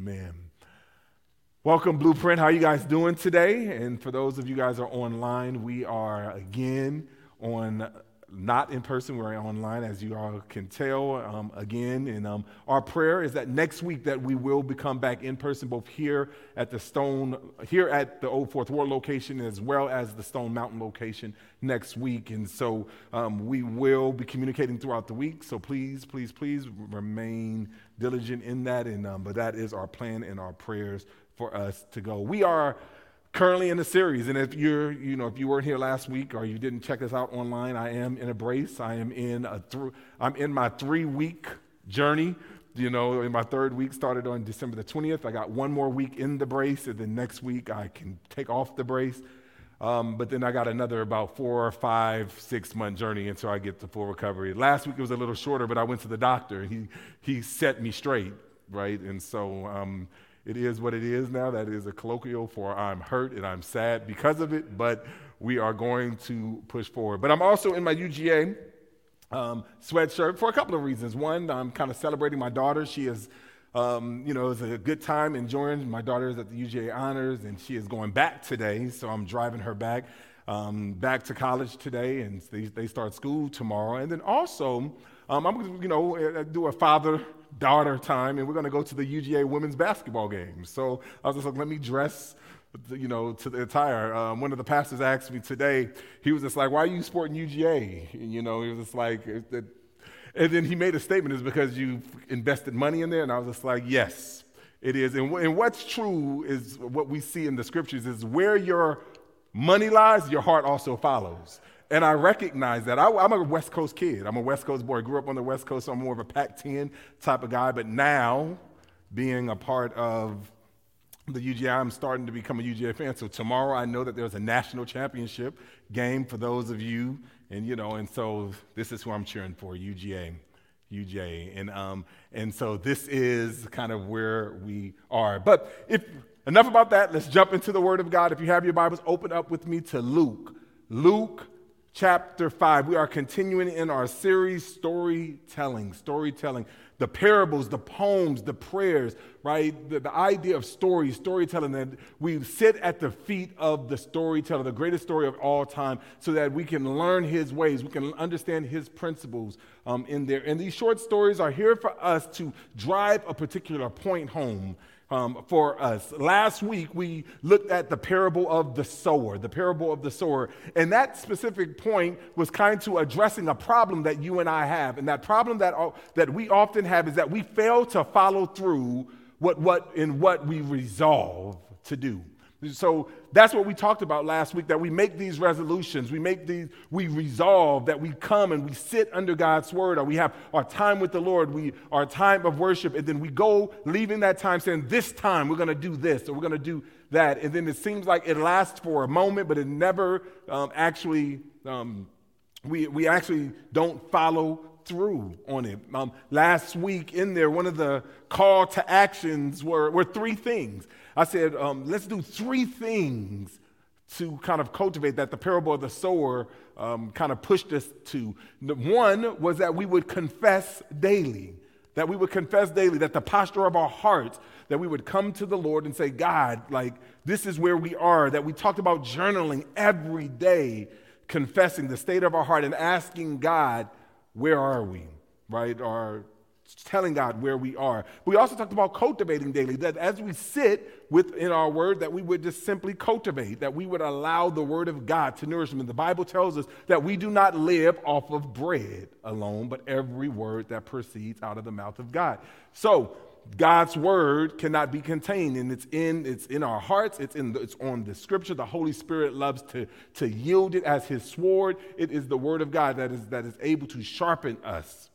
Amen. Welcome, Blueprint. How you guys doing today? And for those of you guys are online, we are again on not in person, we're online, as you all can tell. Um, again, and um, our prayer is that next week that we will become back in person, both here at the Stone, here at the Old Fourth Ward location, as well as the Stone Mountain location next week. And so um, we will be communicating throughout the week. So please, please, please remain diligent in that. And um, but that is our plan and our prayers for us to go. We are currently in the series. And if you're you know if you weren't here last week or you didn't check us out online i am in a brace i am in a th- i'm in my three week journey. You know in my third week started on december the 20th i got one more week in the brace and then next week i can take off the brace. Um, but then i got another about four or five, six month journey until i get to full recovery. Last week it was a little shorter but i went to the doctor and he he set me straight right? And so um, it is what it is now. That is a colloquial for I'm hurt and I'm sad because of it, but we are going to push forward. But I'm also in my UGA um, sweatshirt for a couple of reasons. One, I'm kind of celebrating my daughter. She is, um, you know, it's a good time enjoying. My daughter is at the UGA Honors and she is going back today, so I'm driving her back. Um, back to college today, and they, they start school tomorrow. And then also, um, I'm, you know, do a father daughter time, and we're going to go to the UGA women's basketball game. So I was just like, let me dress, you know, to the attire. Um, one of the pastors asked me today, he was just like, why are you sporting UGA? And, you know, he was just like, and then he made a statement, is because you invested money in there? And I was just like, yes, it is. And, and what's true is what we see in the scriptures is where your money lies, your heart also follows. And I recognize that. I, am a West Coast kid. I'm a West Coast boy. I grew up on the West Coast, so I'm more of a Pac 10 type of guy. But now, being a part of the UGA, I'm starting to become a UGA fan. So tomorrow, I know that there's a national championship game for those of you. And, you know, and so this is who I'm cheering for UGA. UGA. And, um, and so this is kind of where we are. But if enough about that, let's jump into the Word of God. If you have your Bibles, open up with me to Luke. Luke chapter 5. We are continuing in our series, Storytelling. Storytelling. The parables, the poems, the prayers, right? The, the idea of story, storytelling, that we sit at the feet of the storyteller, the greatest story of all time, so that we can learn his ways, we can understand his principles um, in there. And these short stories are here for us to drive a particular point home um, for us. Last week, we looked at the parable of the sower, the parable of the sower. And that specific point was kind to addressing a problem that you and I have. And that problem that, that we often have is that we fail to follow through what, what, in what we resolve to do. So that's what we talked about last week that we make these resolutions, we make these, we resolve that we come and we sit under God's word, or we have our time with the Lord, we our time of worship, and then we go leaving that time saying, This time we're gonna do this or we're gonna do that. And then it seems like it lasts for a moment, but it never um, actually, um, we, we actually don't follow through on it. Um, last week in there, one of the call to actions were, were three things. I said, um, let's do three things to kind of cultivate that the parable of the sower um, kind of pushed us to. One was that we would confess daily, that we would confess daily, that the posture of our hearts, that we would come to the Lord and say, God, like, this is where we are, that we talked about journaling every day, confessing the state of our heart and asking God, where are we, right? Or telling God where we are. We also talked about cultivating daily, that as we sit within our word, that we would just simply cultivate, that we would allow the word of God to nourish them. And the Bible tells us that we do not live off of bread alone, but every word that proceeds out of the mouth of God. So God's word cannot be contained, and it's in it's in our hearts. It's in the, it's on the scripture. The Holy Spirit loves to to yield it as His sword. It is the word of God that is that is able to sharpen us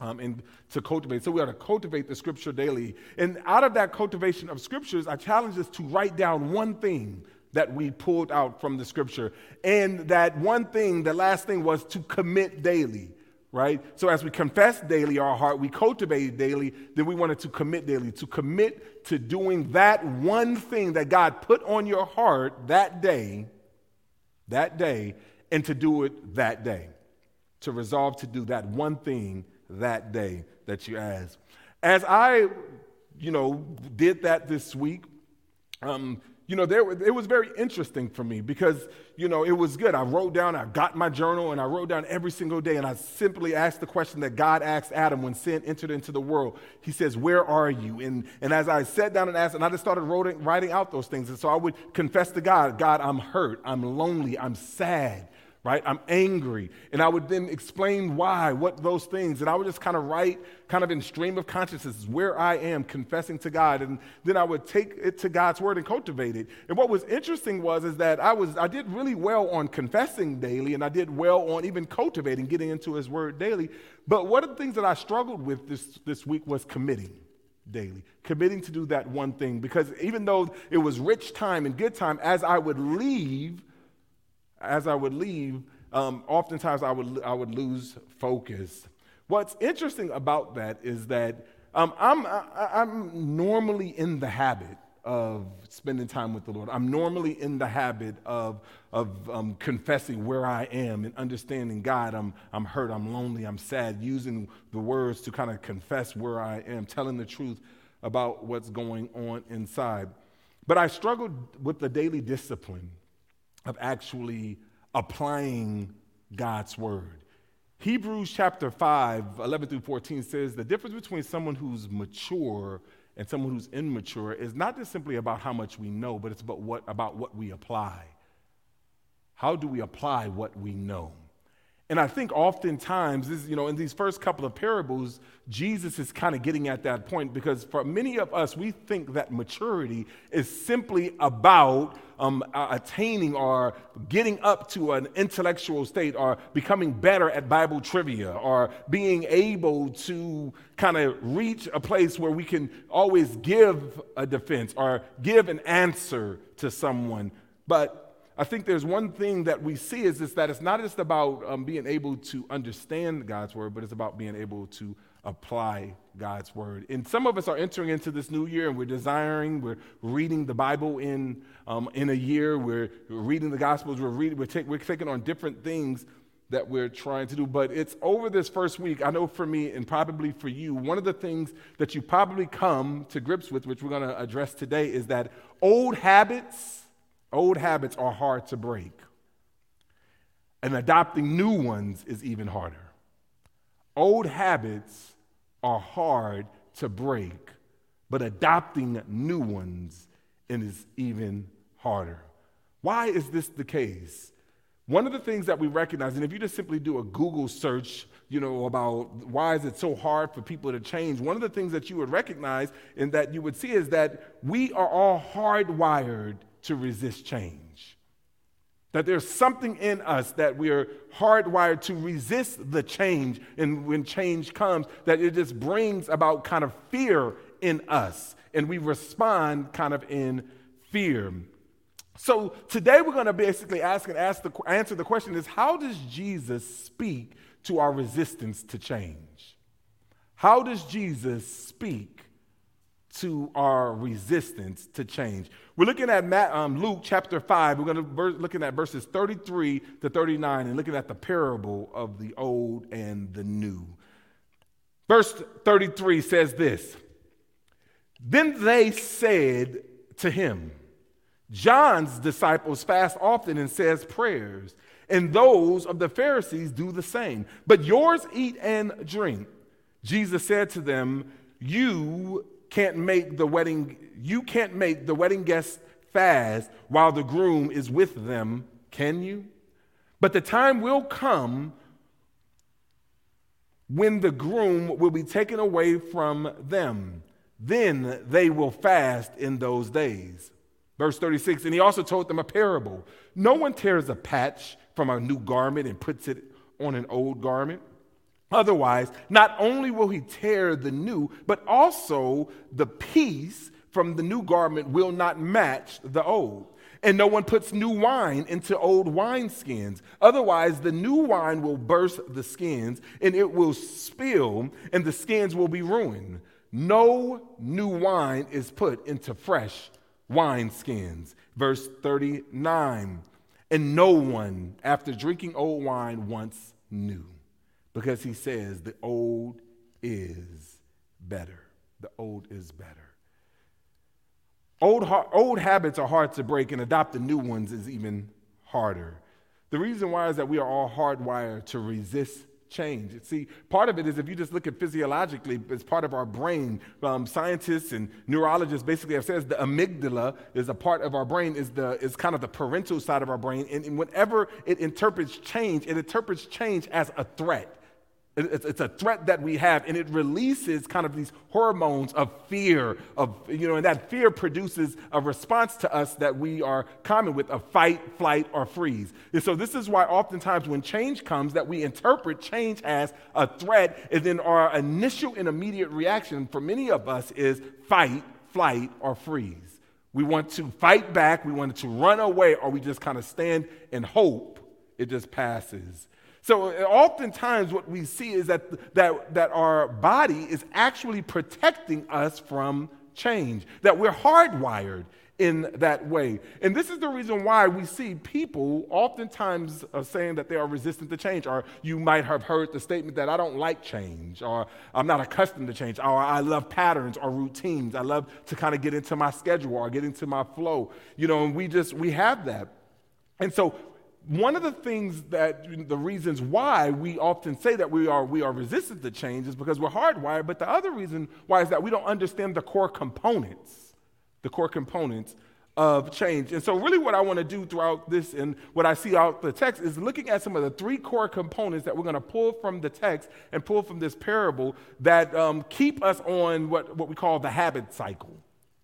um, and to cultivate. So we are to cultivate the scripture daily. And out of that cultivation of scriptures, I challenge us to write down one thing that we pulled out from the scripture. And that one thing, the last thing was to commit daily, right? So as we confess daily our heart, we cultivate daily, then we wanted to commit daily, to commit to doing that one thing that God put on your heart that day, that day, and to do it that day. To resolve to do that one thing that day that you ask. As I you know, did that this week. Um, you know, there, it was very interesting for me because, you know, it was good. I wrote down, I got my journal, and I wrote down every single day, and I simply asked the question that God asked Adam when sin entered into the world. He says, Where are you? And, and as I sat down and asked, and I just started writing, writing out those things. And so I would confess to God, God, I'm hurt, I'm lonely, I'm sad right? I'm angry. And I would then explain why, what those things. And I would just kind of write, kind of in stream of consciousness, where I am confessing to God. And then I would take it to God's word and cultivate it. And what was interesting was is that I was I did really well on confessing daily, and I did well on even cultivating, getting into his word daily. But one of the things that I struggled with this, this week was committing daily, committing to do that one thing. Because even though it was rich time and good time, as I would leave, as I would leave, um, oftentimes I would, I would lose focus. What's interesting about that is that um, I'm, I, I'm normally in the habit of spending time with the Lord. I'm normally in the habit of, of um, confessing where I am and understanding God. I'm, I'm hurt, I'm lonely, I'm sad, using the words to kind of confess where I am, telling the truth about what's going on inside. But I struggled with the daily discipline of actually applying God's word. Hebrews chapter 5, 11 through 14 says the difference between someone who's mature and someone who's immature is not just simply about how much we know, but it's about what, about what we apply. How do we apply what we know? And I think oftentimes, this, you know, in these first couple of parables, Jesus is kind of getting at that point because for many of us, we think that maturity is simply about um, attaining or getting up to an intellectual state or becoming better at Bible trivia or being able to kind of reach a place where we can always give a defense or give an answer to someone. But I think there's one thing that we see is, is that it's not just about um, being able to understand God's word, but it's about being able to apply God's word. And some of us are entering into this new year and we're desiring, we're reading the Bible in, um, in a year, we're reading the Gospels, we're, reading, we're, take, we're taking on different things that we're trying to do. But it's over this first week, I know for me and probably for you, one of the things that you probably come to grips with, which we're going to address today, is that old habits Old habits are hard to break, and adopting new ones is even harder. Old habits are hard to break, but adopting new ones is even harder. Why is this the case? One of the things that we recognize, and if you just simply do a Google search, you know, about why is it so hard for people to change, one of the things that you would recognize and that you would see is that we are all hardwired to resist change. That there's something in us that we are hardwired to resist the change. And when change comes, that it just brings about kind of fear in us. And we respond kind of in fear. So today we're going to basically ask and ask the, answer the question is how does Jesus speak to our resistance to change? How does Jesus speak to our resistance to change. We're looking at Matt, um, Luke chapter 5. We're going to be looking at verses 33 to 39 and looking at the parable of the old and the new. Verse 33 says this Then they said to him, John's disciples fast often and says prayers, and those of the Pharisees do the same. But yours eat and drink. Jesus said to them, You can't make the wedding, you can't make the wedding guests fast while the groom is with them, can you? But the time will come when the groom will be taken away from them. Then they will fast in those days. Verse 36, and he also told them a parable. No one tears a patch from a new garment and puts it on an old garment. Otherwise, not only will he tear the new, but also the piece from the new garment will not match the old. And no one puts new wine into old wineskins. Otherwise, the new wine will burst the skins, and it will spill, and the skins will be ruined. No new wine is put into fresh wineskins. Verse 39 And no one, after drinking old wine, wants new because he says the old is better. the old is better. Old, old habits are hard to break, and adopting new ones is even harder. The reason why is that we are all hardwired to resist change. See, part of it is if you just look at physiologically, it's part of our brain. Um, scientists and neurologists basically have said the amygdala is a part of our brain, is, the, is kind of the parental side of our brain. And, and whenever it interprets change, it interprets change as a threat. It's a threat that we have, and it releases kind of these hormones of fear, of you know, and that fear produces a response to us that we are common with a fight, flight, or freeze. And so this is why oftentimes when change comes, that we interpret change as a threat, and then our initial and immediate reaction for many of us is fight, flight, or freeze. We want to fight back, we want to run away, or we just kind of stand and hope it just passes. So oftentimes what we see is that, that, that our body is actually protecting us from change, that we're hardwired in that way. And this is the reason why we see people oftentimes saying that they are resistant to change, or you might have heard the statement that I don't like change, or I'm not accustomed to change, or I love patterns or routines. I love to kind of get into my schedule or get into my flow. You know, and we just, we have that. And so one of the things that the reasons why we often say that we are we are resistant to change is because we're hardwired but the other reason why is that we don't understand the core components the core components of change. And so really what i want to do throughout this and what i see out the text is looking at some of the three core components that we're going to pull from the text and pull from this parable that um, keep us on what, what we call the habit cycle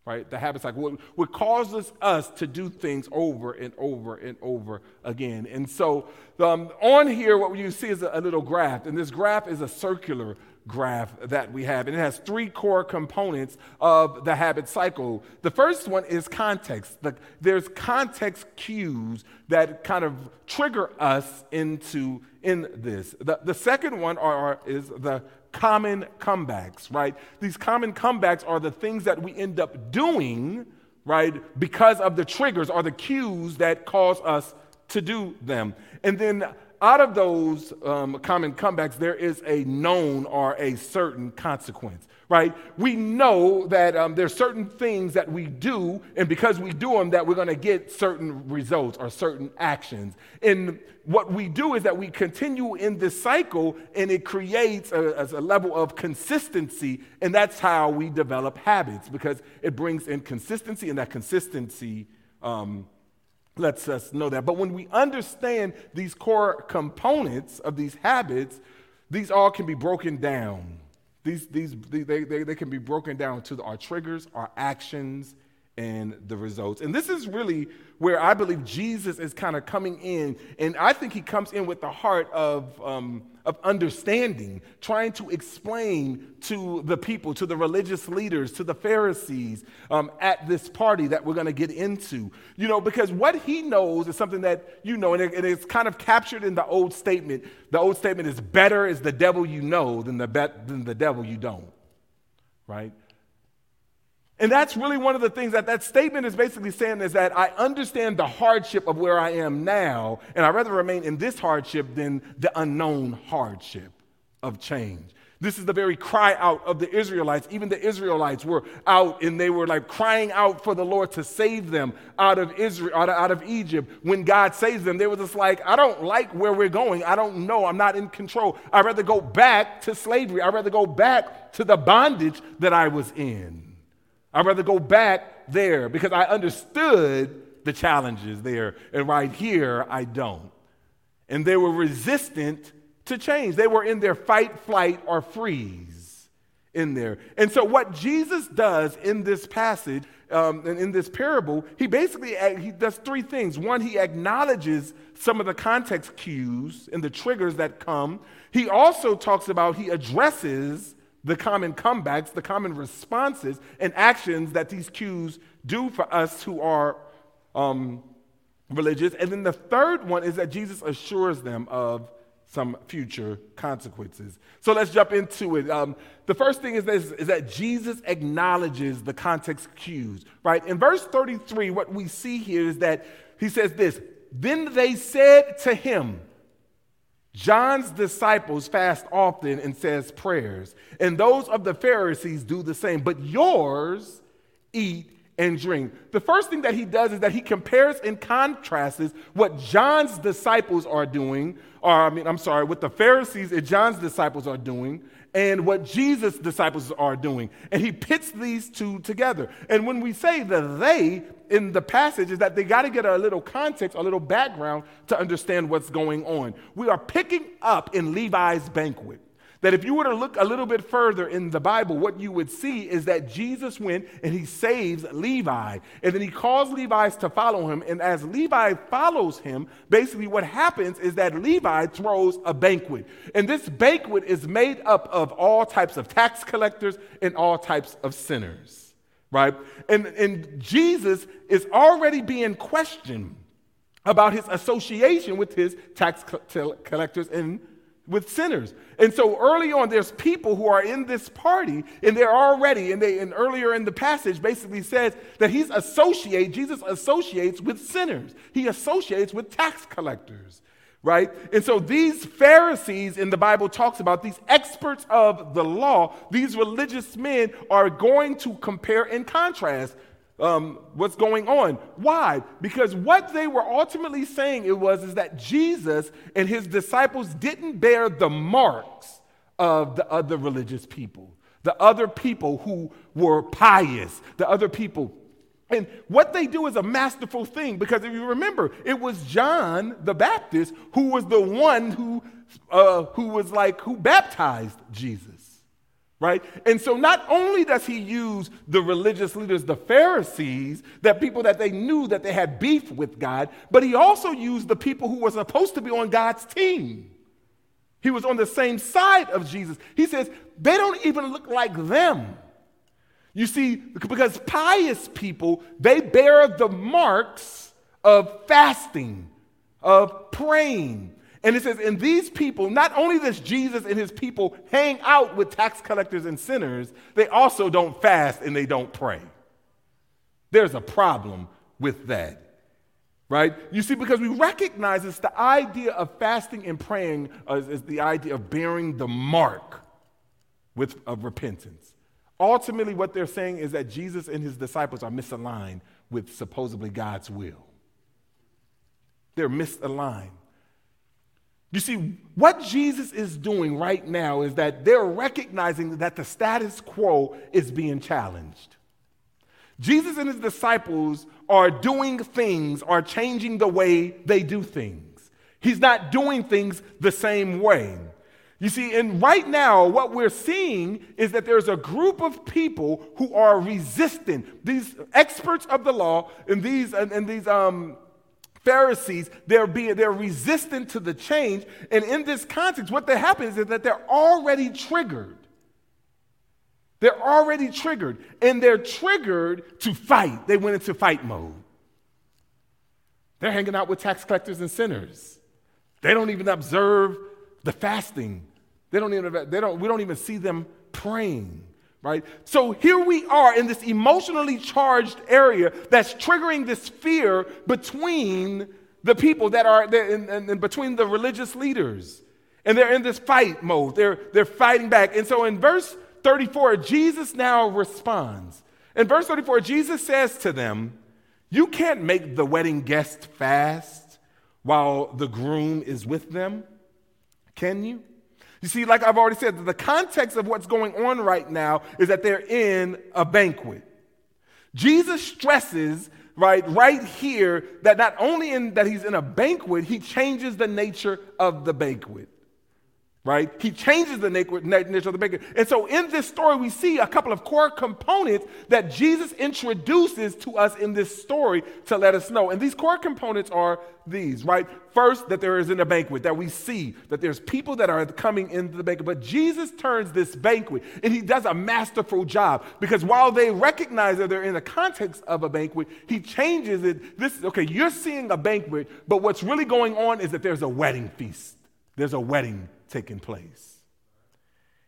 right? The habit cycle, what, what causes us to do things over and over and over again. And so um, on here, what you see is a, a little graph, and this graph is a circular graph that we have. And it has three core components of the habit cycle. The first one is context. The, there's context cues that kind of trigger us into in this. The, the second one are, is the common comebacks, right? These common comebacks are the things that we end up doing, right, because of the triggers or the cues that cause us to do them. And then out of those um, common comebacks, there is a known or a certain consequence, right? We know that um, there's certain things that we do, and because we do them, that we're going to get certain results or certain actions. And what we do is that we continue in this cycle, and it creates a, a level of consistency, and that's how we develop habits because it brings in consistency, and that consistency. Um, lets us know that. But when we understand these core components of these habits, these all can be broken down. These, these, they, they, they can be broken down to our triggers, our actions, and the results. And this is really where I believe Jesus is kind of coming in. And I think he comes in with the heart of, um, of understanding, trying to explain to the people, to the religious leaders, to the Pharisees um, at this party that we're going to get into. You know, because what he knows is something that you know, and, it, and it's kind of captured in the old statement. The old statement is better is the devil you know than the, be- than the devil you don't, right? And that's really one of the things that that statement is basically saying is that I understand the hardship of where I am now, and I'd rather remain in this hardship than the unknown hardship of change. This is the very cry out of the Israelites. Even the Israelites were out and they were like crying out for the Lord to save them out of Israel, out of, out of Egypt. When God saves them, they were just like, I don't like where we're going. I don't know. I'm not in control. I'd rather go back to slavery. I'd rather go back to the bondage that I was in. I'd rather go back there because I understood the challenges there. And right here, I don't. And they were resistant to change. They were in their fight, flight, or freeze in there. And so, what Jesus does in this passage, um, and in this parable, he basically he does three things. One, he acknowledges some of the context cues and the triggers that come. He also talks about, he addresses the common comebacks, the common responses and actions that these cues do for us who are um, religious. And then the third one is that Jesus assures them of some future consequences. So let's jump into it. Um, the first thing is, this, is that Jesus acknowledges the context cues, right? In verse 33, what we see here is that he says this Then they said to him, John's disciples fast often and says prayers, and those of the Pharisees do the same, but yours eat and drink. The first thing that he does is that he compares and contrasts what John's disciples are doing, or I mean, I'm sorry, what the Pharisees and John's disciples are doing, and what Jesus' disciples are doing. And he pits these two together. And when we say the they in the passage, is that they got to get a little context, a little background to understand what's going on. We are picking up in Levi's banquet. That if you were to look a little bit further in the Bible, what you would see is that Jesus went and he saves Levi. And then he calls Levi to follow him. And as Levi follows him, basically what happens is that Levi throws a banquet. And this banquet is made up of all types of tax collectors and all types of sinners, right? And, and Jesus is already being questioned about his association with his tax collectors and with sinners. And so early on, there's people who are in this party, and they're already, and they and earlier in the passage basically says that he's associate, Jesus associates with sinners. He associates with tax collectors. Right? And so these Pharisees in the Bible talks about these experts of the law, these religious men are going to compare and contrast um, what's going on. Why? Because what they were ultimately saying it was is that Jesus and his disciples didn't bear the marks of the other religious people, the other people who were pious, the other people. And what they do is a masterful thing because if you remember, it was John the Baptist who was the one who, uh, who was like, who baptized Jesus right? And so not only does he use the religious leaders, the Pharisees, that people that they knew that they had beef with God, but he also used the people who were supposed to be on God's team. He was on the same side of Jesus. He says, they don't even look like them. You see, because pious people, they bear the marks of fasting, of praying, and it says, and these people, not only does Jesus and his people hang out with tax collectors and sinners, they also don't fast and they don't pray. There's a problem with that. Right? You see, because we recognize it's the idea of fasting and praying is, is the idea of bearing the mark with, of repentance. Ultimately, what they're saying is that Jesus and his disciples are misaligned with supposedly God's will. They're misaligned. You see, what Jesus is doing right now is that they're recognizing that the status quo is being challenged. Jesus and his disciples are doing things, are changing the way they do things. He's not doing things the same way. You see, and right now, what we're seeing is that there's a group of people who are resistant. These experts of the law and these and, and these um, Pharisees, they're being they're resistant to the change. And in this context, what that happens is that they're already triggered. They're already triggered. And they're triggered to fight. They went into fight mode. They're hanging out with tax collectors and sinners. They don't even observe the fasting. They don't even, they don't, we don't even see them praying right? So here we are in this emotionally charged area that's triggering this fear between the people that are in, between the religious leaders. And they're in this fight mode. They're, they're fighting back. And so in verse 34, Jesus now responds. In verse 34, Jesus says to them, You can't make the wedding guest fast while the groom is with them, can you? You see, like I've already said, the context of what's going on right now is that they're in a banquet. Jesus stresses right right here that not only in that he's in a banquet, he changes the nature of the banquet right? He changes the nature of the banquet. And so in this story, we see a couple of core components that Jesus introduces to us in this story to let us know. And these core components are these, right? First, that there is in a banquet, that we see that there's people that are coming into the banquet. But Jesus turns this banquet, and he does a masterful job because while they recognize that they're in the context of a banquet, he changes it. This, okay, you're seeing a banquet, but what's really going on is that there's a wedding feast. There's a wedding taking place.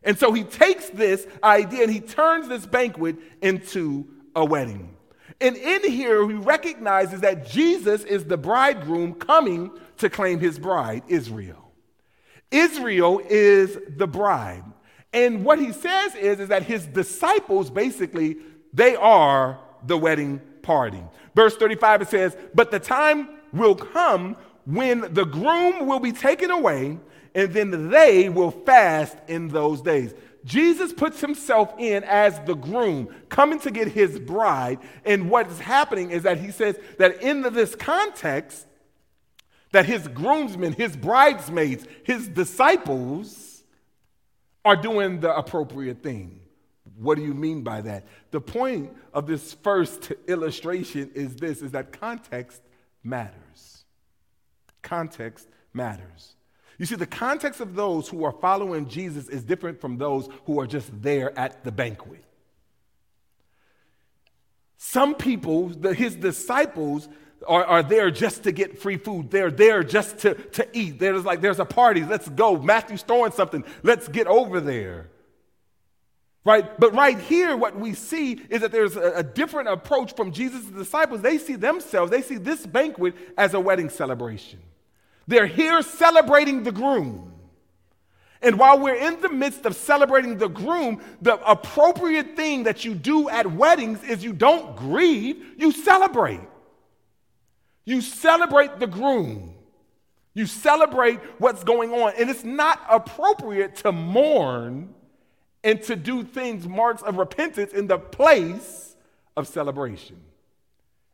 And so he takes this idea and he turns this banquet into a wedding. And in here, he recognizes that Jesus is the bridegroom coming to claim his bride, Israel. Israel is the bride. And what he says is, is that his disciples basically, they are the wedding party. Verse 35 it says, But the time will come when the groom will be taken away, and then they will fast in those days. Jesus puts himself in as the groom, coming to get his bride. And what's happening is that he says that in this context, that his groomsmen, his bridesmaids, his disciples are doing the appropriate thing. What do you mean by that? The point of this first illustration is this is that context matters. Context matters. You see, the context of those who are following Jesus is different from those who are just there at the banquet. Some people, the, his disciples, are, are there just to get free food. They're there just to, to eat. There's like, there's a party. Let's go. Matthew's throwing something. Let's get over there. Right? But right here, what we see is that there's a, a different approach from Jesus' disciples. They see themselves, they see this banquet as a wedding celebration. They're here celebrating the groom. And while we're in the midst of celebrating the groom, the appropriate thing that you do at weddings is you don't grieve, you celebrate. You celebrate the groom. You celebrate what's going on. And it's not appropriate to mourn and to do things, marks of repentance, in the place of celebration.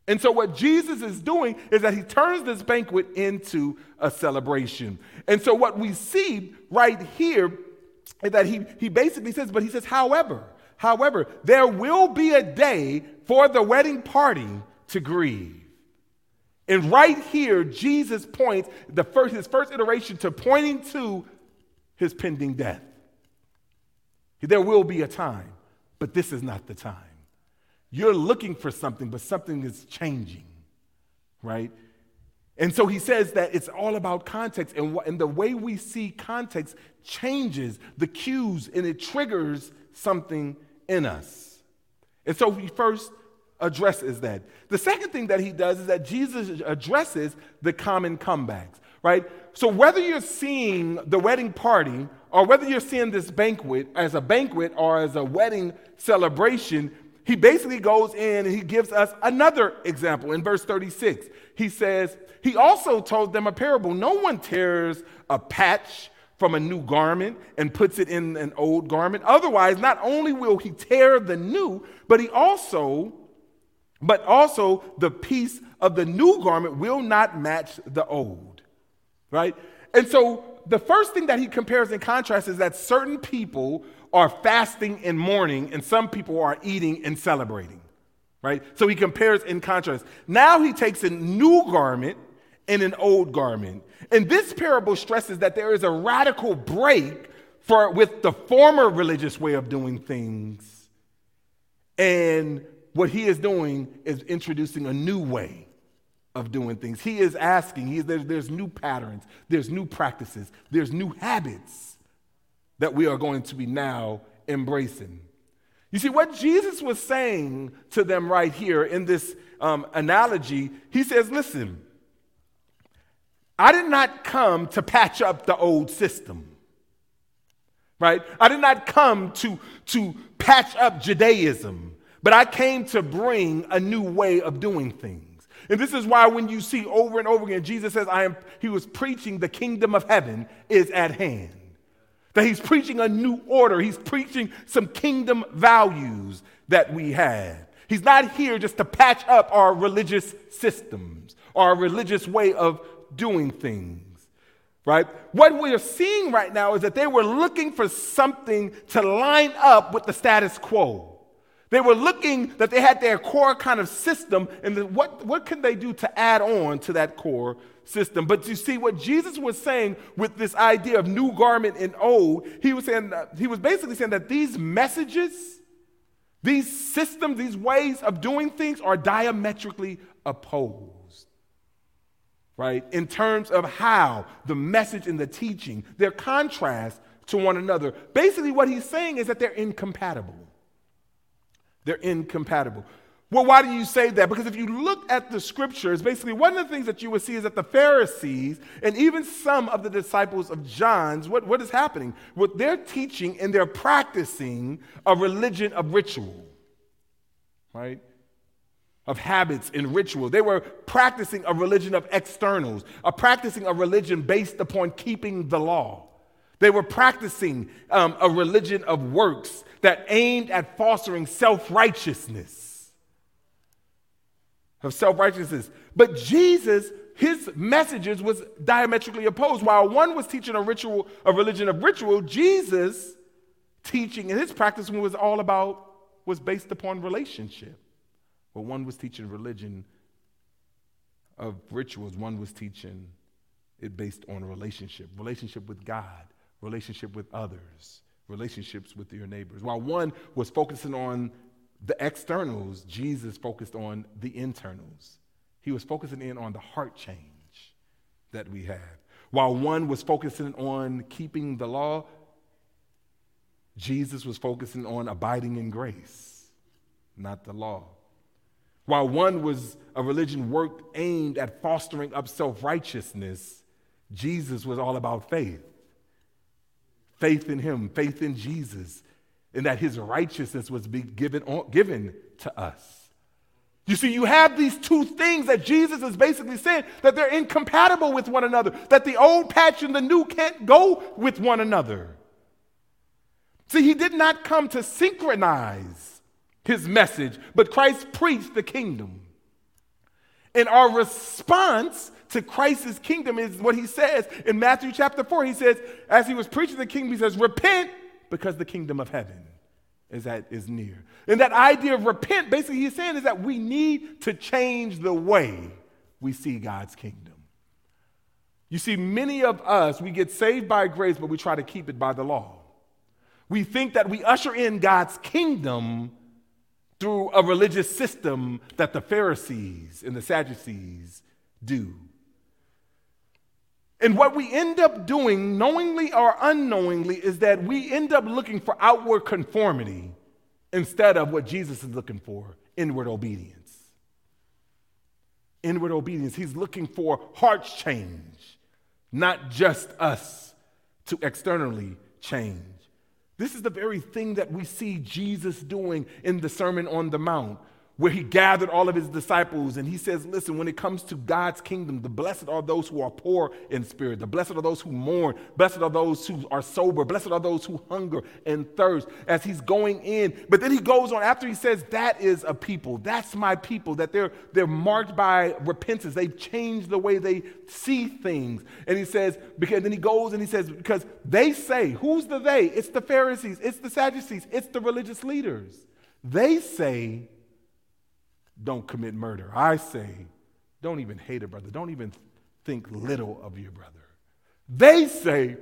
And so, what Jesus is doing is that he turns this banquet into a celebration. And so, what we see right here is that he, he basically says, but he says, however, however, there will be a day for the wedding party to grieve. And right here, Jesus points the first, his first iteration to pointing to his pending death. There will be a time, but this is not the time. You're looking for something, but something is changing, right? And so he says that it's all about context, and, and the way we see context changes the cues and it triggers something in us. And so he first addresses that. The second thing that he does is that Jesus addresses the common comebacks, right? So whether you're seeing the wedding party or whether you're seeing this banquet as a banquet or as a wedding celebration, he basically goes in and he gives us another example in verse 36. He says, He also told them a parable. No one tears a patch from a new garment and puts it in an old garment. Otherwise, not only will he tear the new, but he also but also the piece of the new garment will not match the old. Right? And so the first thing that he compares and contrasts is that certain people are fasting and mourning, and some people are eating and celebrating, right? So he compares in contrast. Now he takes a new garment and an old garment. And this parable stresses that there is a radical break for, with the former religious way of doing things. And what he is doing is introducing a new way of doing things. He is asking, he is, there's, there's new patterns, there's new practices, there's new habits that we are going to be now embracing. You see, what Jesus was saying to them right here in this um, analogy, he says, Listen, I did not come to patch up the old system, right? I did not come to, to patch up Judaism, but I came to bring a new way of doing things. And this is why when you see over and over again, Jesus says, I am, he was preaching the kingdom of heaven is at hand. That he's preaching a new order. He's preaching some kingdom values that we have. He's not here just to patch up our religious systems, our religious way of doing things. Right? What we're seeing right now is that they were looking for something to line up with the status quo. They were looking that they had their core kind of system, and what, what can they do to add on to that core system. But you see, what Jesus was saying with this idea of new garment and old, he was saying he was basically saying that these messages, these systems, these ways of doing things are diametrically opposed. Right? In terms of how the message and the teaching, their contrast to one another. Basically, what he's saying is that they're incompatible. They're incompatible. Well, why do you say that? Because if you look at the scriptures, basically one of the things that you would see is that the Pharisees and even some of the disciples of John's, what, what is happening? What they're teaching and they're practicing a religion of ritual, right? Of habits and rituals. They were practicing a religion of externals, a practicing a religion based upon keeping the law. They were practicing um, a religion of works that aimed at fostering self righteousness of self righteousness. But Jesus, his messages was diametrically opposed. While one was teaching a ritual, a religion of ritual, Jesus' teaching and his practice was all about, was based upon relationship. Well, one was teaching religion of rituals, one was teaching it based on relationship, relationship with God, relationship with others, relationships with your neighbors. While one was focusing on the externals, Jesus focused on the internals. He was focusing in on the heart change that we have. While one was focusing on keeping the law, Jesus was focusing on abiding in grace, not the law. While one was a religion worked aimed at fostering up self righteousness, Jesus was all about faith. Faith in Him, faith in Jesus, and that his righteousness was given, given to us. You see, you have these two things that Jesus is basically saying that they're incompatible with one another, that the old patch and the new can't go with one another. See, he did not come to synchronize his message, but Christ preached the kingdom. And our response to Christ's kingdom is what he says in Matthew chapter 4. He says, as he was preaching the kingdom, he says, Repent because the kingdom of heaven is, that is near. And that idea of repent, basically, he's saying is that we need to change the way we see God's kingdom. You see, many of us, we get saved by grace, but we try to keep it by the law. We think that we usher in God's kingdom through a religious system that the Pharisees and the Sadducees do. And what we end up doing, knowingly or unknowingly, is that we end up looking for outward conformity instead of what Jesus is looking for inward obedience. Inward obedience. He's looking for heart change, not just us to externally change. This is the very thing that we see Jesus doing in the Sermon on the Mount where he gathered all of his disciples and he says, Listen, when it comes to God's kingdom, the blessed are those who are poor in spirit, the blessed are those who mourn, blessed are those who are sober, blessed are those who hunger and thirst as he's going in. But then he goes on after he says, That is a people, that's my people, that they're, they're marked by repentance. They've changed the way they see things. And he says, because then he goes and he says, Because they say, Who's the they? It's the Pharisees, it's the Sadducees, it's the religious leaders. They say, don't commit murder. I say, don't even hate a brother. Don't even think little of your brother. They say,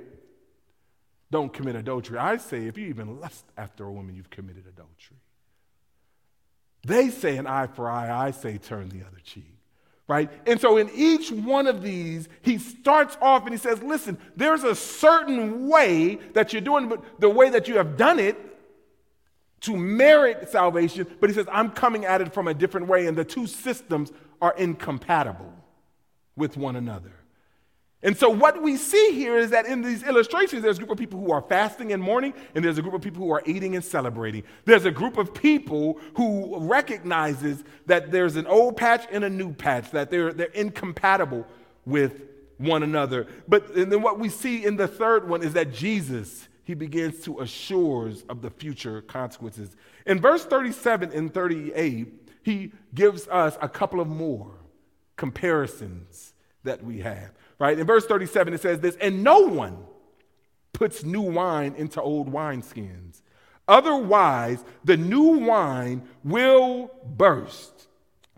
don't commit adultery. I say, if you even lust after a woman, you've committed adultery. They say an eye for eye. I say turn the other cheek. Right? And so in each one of these, he starts off and he says, listen, there's a certain way that you're doing, but the way that you have done it to merit salvation, but he says, I'm coming at it from a different way, and the two systems are incompatible with one another. And so, what we see here is that in these illustrations, there's a group of people who are fasting and mourning, and there's a group of people who are eating and celebrating. There's a group of people who recognizes that there's an old patch and a new patch, that they're, they're incompatible with one another. But and then what we see in the third one is that Jesus he begins to assure us of the future consequences. In verse 37 and 38, he gives us a couple of more comparisons that we have. Right? In verse 37, it says this, and no one puts new wine into old wineskins. Otherwise, the new wine will burst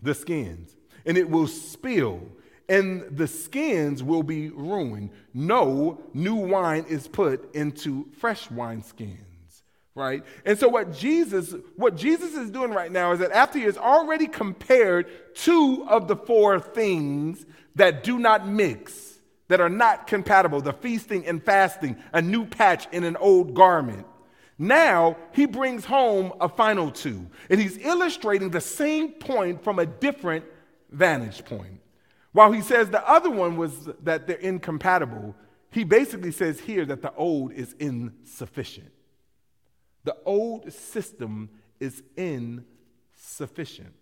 the skins, and it will spill, and the skins will be ruined. No new wine is put into fresh wine skins, right? And so what Jesus what Jesus is doing right now is that after he has already compared two of the four things that do not mix, that are not compatible, the feasting and fasting, a new patch in an old garment. Now he brings home a final two, and he's illustrating the same point from a different vantage point. While he says the other one was that they're incompatible, he basically says here that the old is insufficient. The old system is insufficient.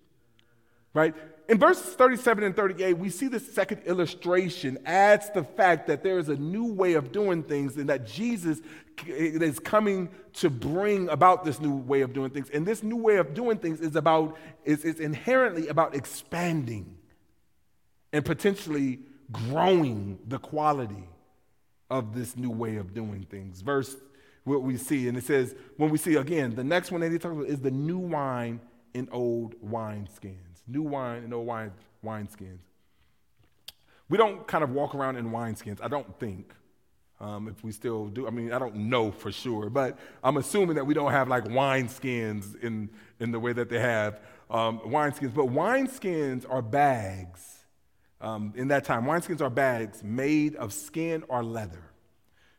Right? In verses 37 and 38, we see the second illustration adds the fact that there is a new way of doing things and that Jesus is coming to bring about this new way of doing things. And this new way of doing things is about, is, is inherently about expanding and potentially growing the quality of this new way of doing things. Verse what we see, and it says, when we see again, the next one that he talks about is the new wine in old wineskins. New wine in old wine wineskins. We don't kind of walk around in wineskins, I don't think. Um, if we still do, I mean, I don't know for sure, but I'm assuming that we don't have like wineskins in, in the way that they have um, wineskins. But wineskins are bags um, in that time. Wineskins are bags made of skin or leather.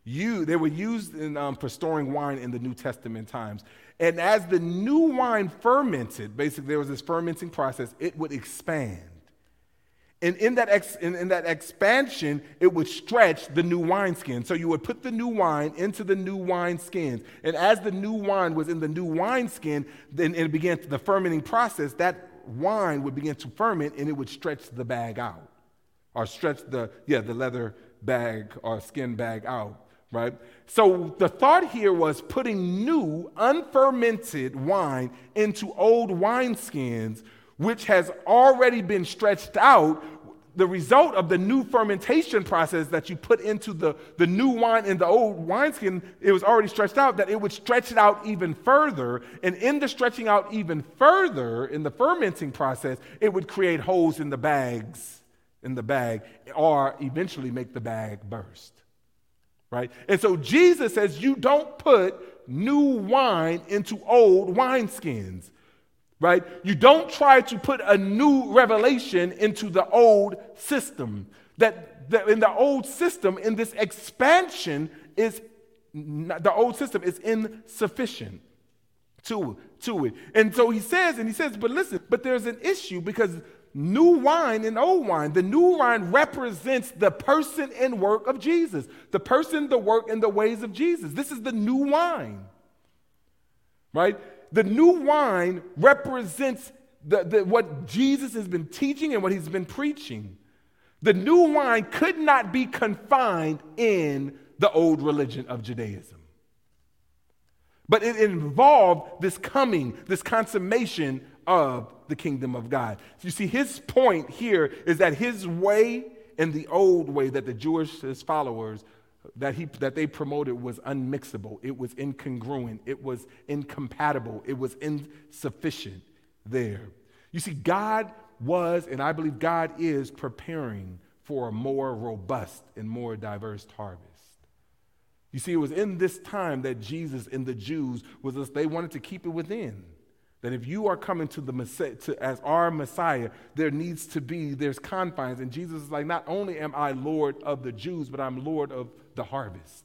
You, they were used in, um, for storing wine in the New Testament times. And as the new wine fermented, basically there was this fermenting process, it would expand. And in that, ex, in, in, that expansion, it would stretch the new wineskin. So you would put the new wine into the new wineskins. And as the new wine was in the new wineskin, then it began the fermenting process. That wine would begin to ferment and it would stretch the bag out or stretch the, yeah, the leather bag or skin bag out, right? So the thought here was putting new, unfermented wine into old wineskins, which has already been stretched out. The result of the new fermentation process that you put into the, the new wine in the old wineskin, it was already stretched out, that it would stretch it out even further. And in the stretching out even further, in the fermenting process, it would create holes in the bags in the bag or eventually make the bag burst. Right? And so Jesus says you don't put new wine into old wineskins. Right? You don't try to put a new revelation into the old system. That, that in the old system, in this expansion, is the old system is insufficient to, to it. And so he says, and he says, but listen, but there's an issue because new wine and old wine. The new wine represents the person and work of Jesus, the person, the work, and the ways of Jesus. This is the new wine, right? The new wine represents the, the, what Jesus has been teaching and what he's been preaching. The new wine could not be confined in the old religion of Judaism. But it involved this coming, this consummation of the kingdom of God. So You see, his point here is that his way and the old way that the Jewish his followers that he that they promoted was unmixable. It was incongruent. It was incompatible. It was insufficient there. You see, God was, and I believe God is preparing for a more robust and more diverse harvest. You see, it was in this time that Jesus and the Jews was they wanted to keep it within. That if you are coming to the to, as our Messiah, there needs to be, there's confines. And Jesus is like, not only am I Lord of the Jews, but I'm Lord of the harvest.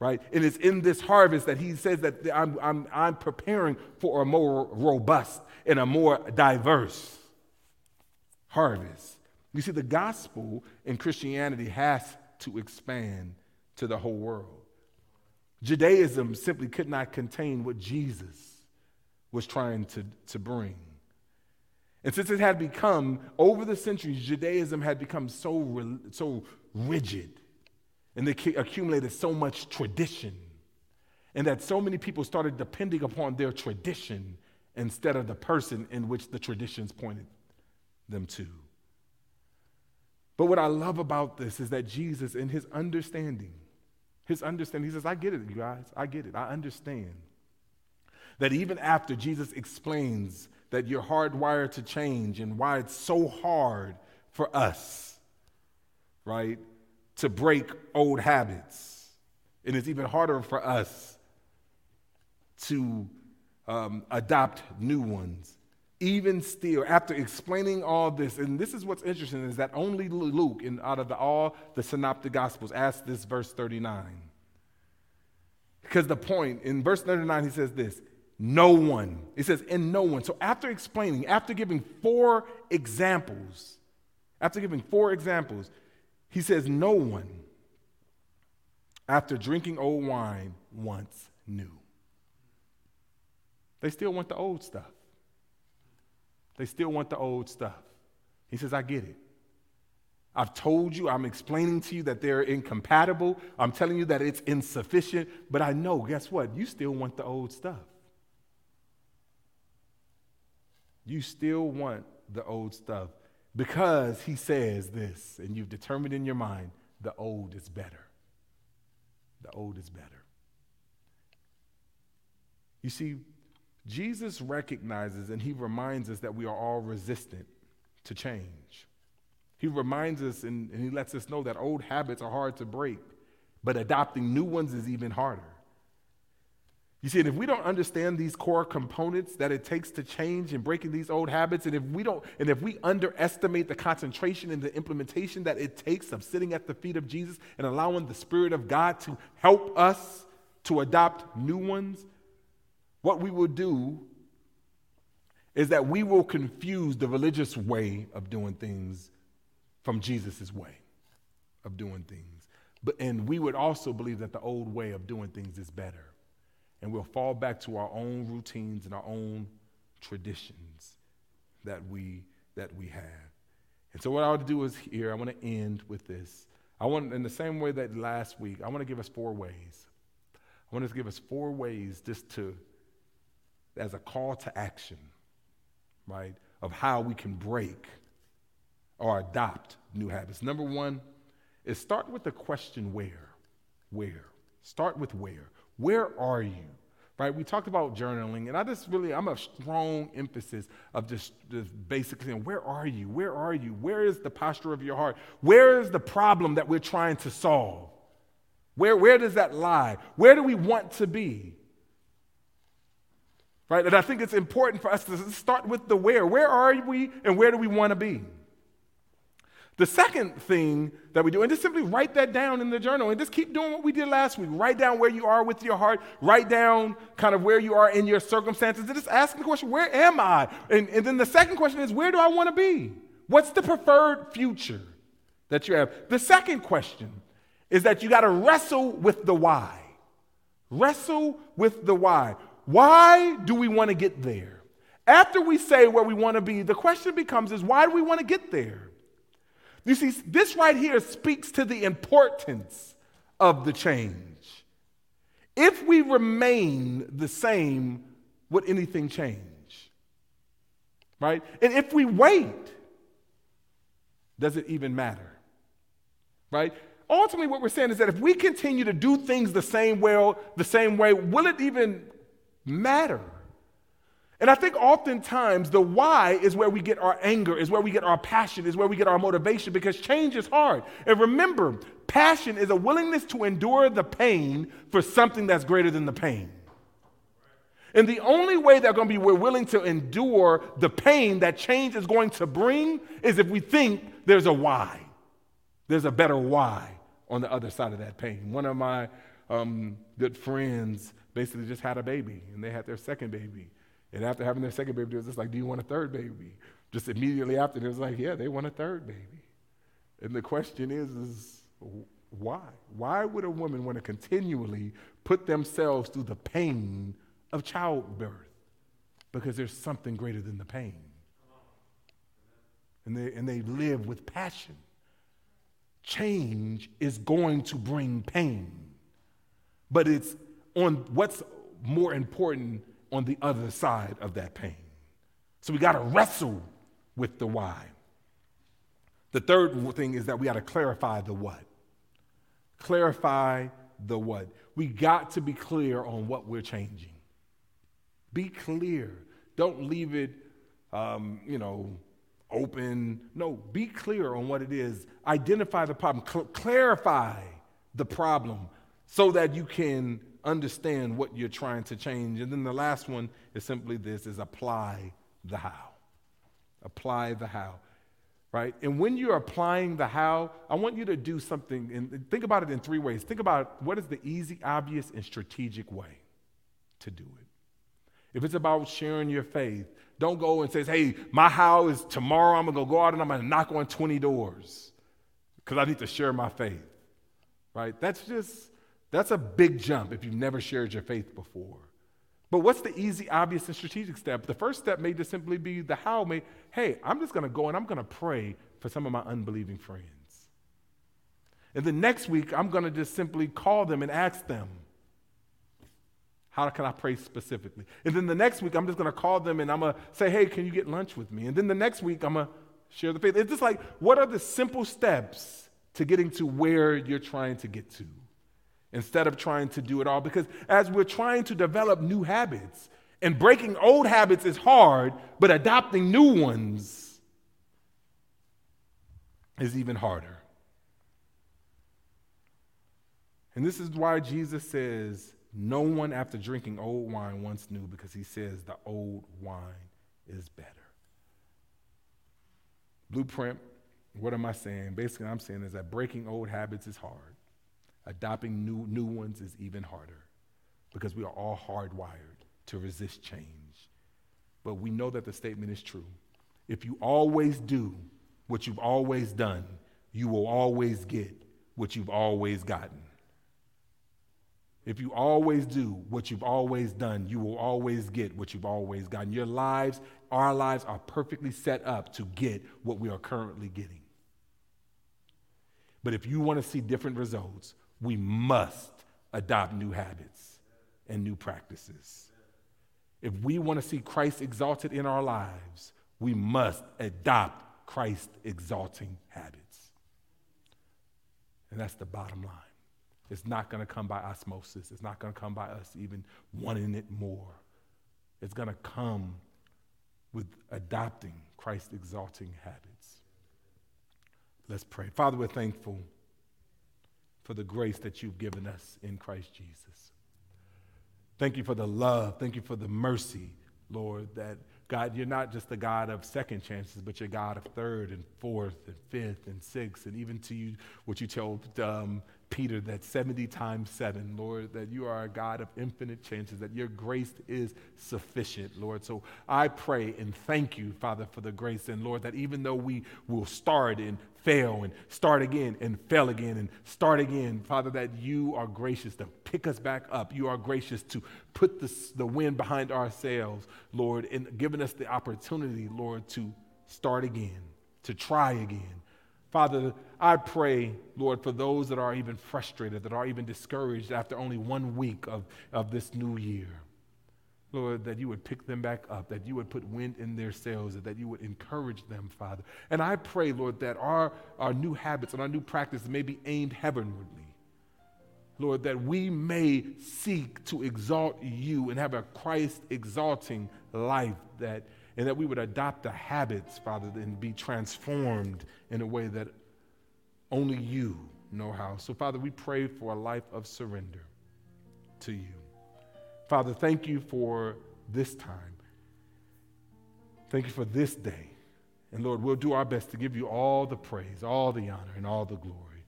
Right? And it's in this harvest that he says that I'm, I'm, I'm preparing for a more robust and a more diverse harvest. You see, the gospel in Christianity has to expand to the whole world. Judaism simply could not contain what Jesus was trying to, to bring. And since it had become, over the centuries, Judaism had become so, so rigid and they accumulated so much tradition, and that so many people started depending upon their tradition instead of the person in which the traditions pointed them to. But what I love about this is that Jesus, in his understanding, his understanding, he says, I get it, you guys, I get it, I understand. That even after Jesus explains that you're hardwired to change and why it's so hard for us, right, to break old habits. And it's even harder for us to um, adopt new ones. Even still, after explaining all this, and this is what's interesting, is that only Luke, in, out of the, all the synoptic gospels, asked this verse 39. Because the point, in verse 39, he says this no one. It says, and no one. So after explaining, after giving four examples, after giving four examples, he says, no one, after drinking old wine, once new. They still want the old stuff. They still want the old stuff. He says, I get it. I've told you, I'm explaining to you that they're incompatible. I'm telling you that it's insufficient, but I know, guess what? You still want the old stuff. You still want the old stuff because he says this, and you've determined in your mind the old is better. The old is better. You see, Jesus recognizes and he reminds us that we are all resistant to change. He reminds us and, and, he lets us know that old habits are hard to break, but adopting new ones is even harder. You see, and if we don't understand these core components that it takes to change and breaking these old habits, and if we don't, and if we underestimate the concentration and the implementation that it takes of sitting at the feet of Jesus and allowing the Spirit of God to help us to adopt new ones, what we will do is that we will confuse the religious way of doing things from Jesus' way of doing things. But, and we would also believe that the old way of doing things is better. And we'll fall back to our own routines and our own traditions that we, that we have. And so, what I want to do is here, I want to end with this. I want, in the same way that last week, I want to give us four ways. I want to give us four ways just to as a call to action, right, of how we can break or adopt new habits. Number one is start with the question where? Where? Start with where. Where are you? Right? We talked about journaling, and I just really, I'm a strong emphasis of just, just basically saying, where are you? Where are you? Where is the posture of your heart? Where is the problem that we're trying to solve? Where, where does that lie? Where do we want to be? Right? And I think it's important for us to start with the where. Where are we and where do we want to be? The second thing that we do, and just simply write that down in the journal and just keep doing what we did last week. Write down where you are with your heart, write down kind of where you are in your circumstances, and just ask the question, where am I? And, and then the second question is, where do I want to be? What's the preferred future that you have? The second question is that you got to wrestle with the why. Wrestle with the why. Why do we want to get there? After we say where we want to be, the question becomes is why do we want to get there? You see, this right here speaks to the importance of the change. If we remain the same, would anything change? Right? And if we wait, does it even matter? Right? Ultimately, what we're saying is that if we continue to do things the same way, the same way, will it even matter. And I think oftentimes the why is where we get our anger, is where we get our passion, is where we get our motivation because change is hard. And remember, passion is a willingness to endure the pain for something that's greater than the pain. And the only way that going to be we're willing to endure the pain that change is going to bring is if we think there's a why. There's a better why on the other side of that pain. One of my um, good friends basically just had a baby and they had their second baby. And after having their second baby, it was just like, Do you want a third baby? Just immediately after, it was like, Yeah, they want a third baby. And the question is, is why? Why would a woman want to continually put themselves through the pain of childbirth? Because there's something greater than the pain. And they, and they live with passion. Change is going to bring pain, but it's on what's more important on the other side of that pain. So we got to wrestle with the why. The third thing is that we got to clarify the what. Clarify the what. We got to be clear on what we're changing. Be clear. Don't leave it, um, you know, open. No, be clear on what it is. Identify the problem. Cl- clarify the problem so that you can understand what you're trying to change. And then the last one is simply this is apply the how. Apply the how. right? And when you're applying the how, I want you to do something and think about it in three ways. Think about what is the easy, obvious, and strategic way to do it. If it's about sharing your faith, don't go and say, hey, my how is tomorrow I'm gonna go out and I'm gonna knock on 20 doors because I need to share my faith. Right? That's just that's a big jump if you've never shared your faith before. But what's the easy, obvious, and strategic step? The first step may just simply be the how may, hey, I'm just gonna go and I'm gonna pray for some of my unbelieving friends. And then next week, I'm gonna just simply call them and ask them, how can I pray specifically? And then the next week, I'm just going to call them and I'm going to say, hey, can you get lunch with me? And then the next week, I'm going to share the faith. It's just like, what are the simple steps to getting to where you're trying to get to? Instead of trying to do it all. Because as we're trying to develop new habits, and breaking old habits is hard, but adopting new ones is even harder. And this is why Jesus says, no one, after drinking old wine, once new because he says the old wine is better. Blueprint, what am I saying? Basically, I'm saying is that breaking old habits is hard, adopting new, new ones is even harder because we are all hardwired to resist change. But we know that the statement is true. If you always do what you've always done, you will always get what you've always gotten. If you always do what you've always done, you will always get what you've always gotten. Your lives, our lives, are perfectly set up to get what we are currently getting. But if you want to see different results, we must adopt new habits and new practices. If we want to see Christ exalted in our lives, we must adopt Christ exalting habits. And that's the bottom line. It's not going to come by osmosis. It's not going to come by us even wanting it more. It's going to come with adopting Christ exalting habits. Let's pray. Father, we're thankful for the grace that you've given us in Christ Jesus. Thank you for the love. Thank you for the mercy, Lord, that God, you're not just the God of second chances, but you're God of third and fourth and fifth and sixth, and even to you, what you told um, Peter that 70 times seven, Lord, that you are a God of infinite chances, that your grace is sufficient, Lord. So I pray and thank you, Father, for the grace. And Lord, that even though we will start and fail and start again and fail again and start again, Father, that you are gracious to pick us back up. You are gracious to put the, the wind behind our sails, Lord, and giving us the opportunity, Lord, to start again, to try again Father, I pray, Lord, for those that are even frustrated, that are even discouraged after only one week of, of this new year. Lord, that you would pick them back up, that you would put wind in their sails, that you would encourage them, Father. And I pray, Lord, that our, our new habits and our new practices may be aimed heavenwardly. Lord, that we may seek to exalt you and have a Christ exalting life that and that we would adopt the habits, Father, and be transformed in a way that only you know how. So, Father, we pray for a life of surrender to you. Father, thank you for this time. Thank you for this day. And Lord, we'll do our best to give you all the praise, all the honor, and all the glory.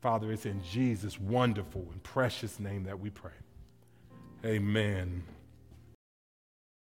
Father, it's in Jesus' wonderful and precious name that we pray. Amen.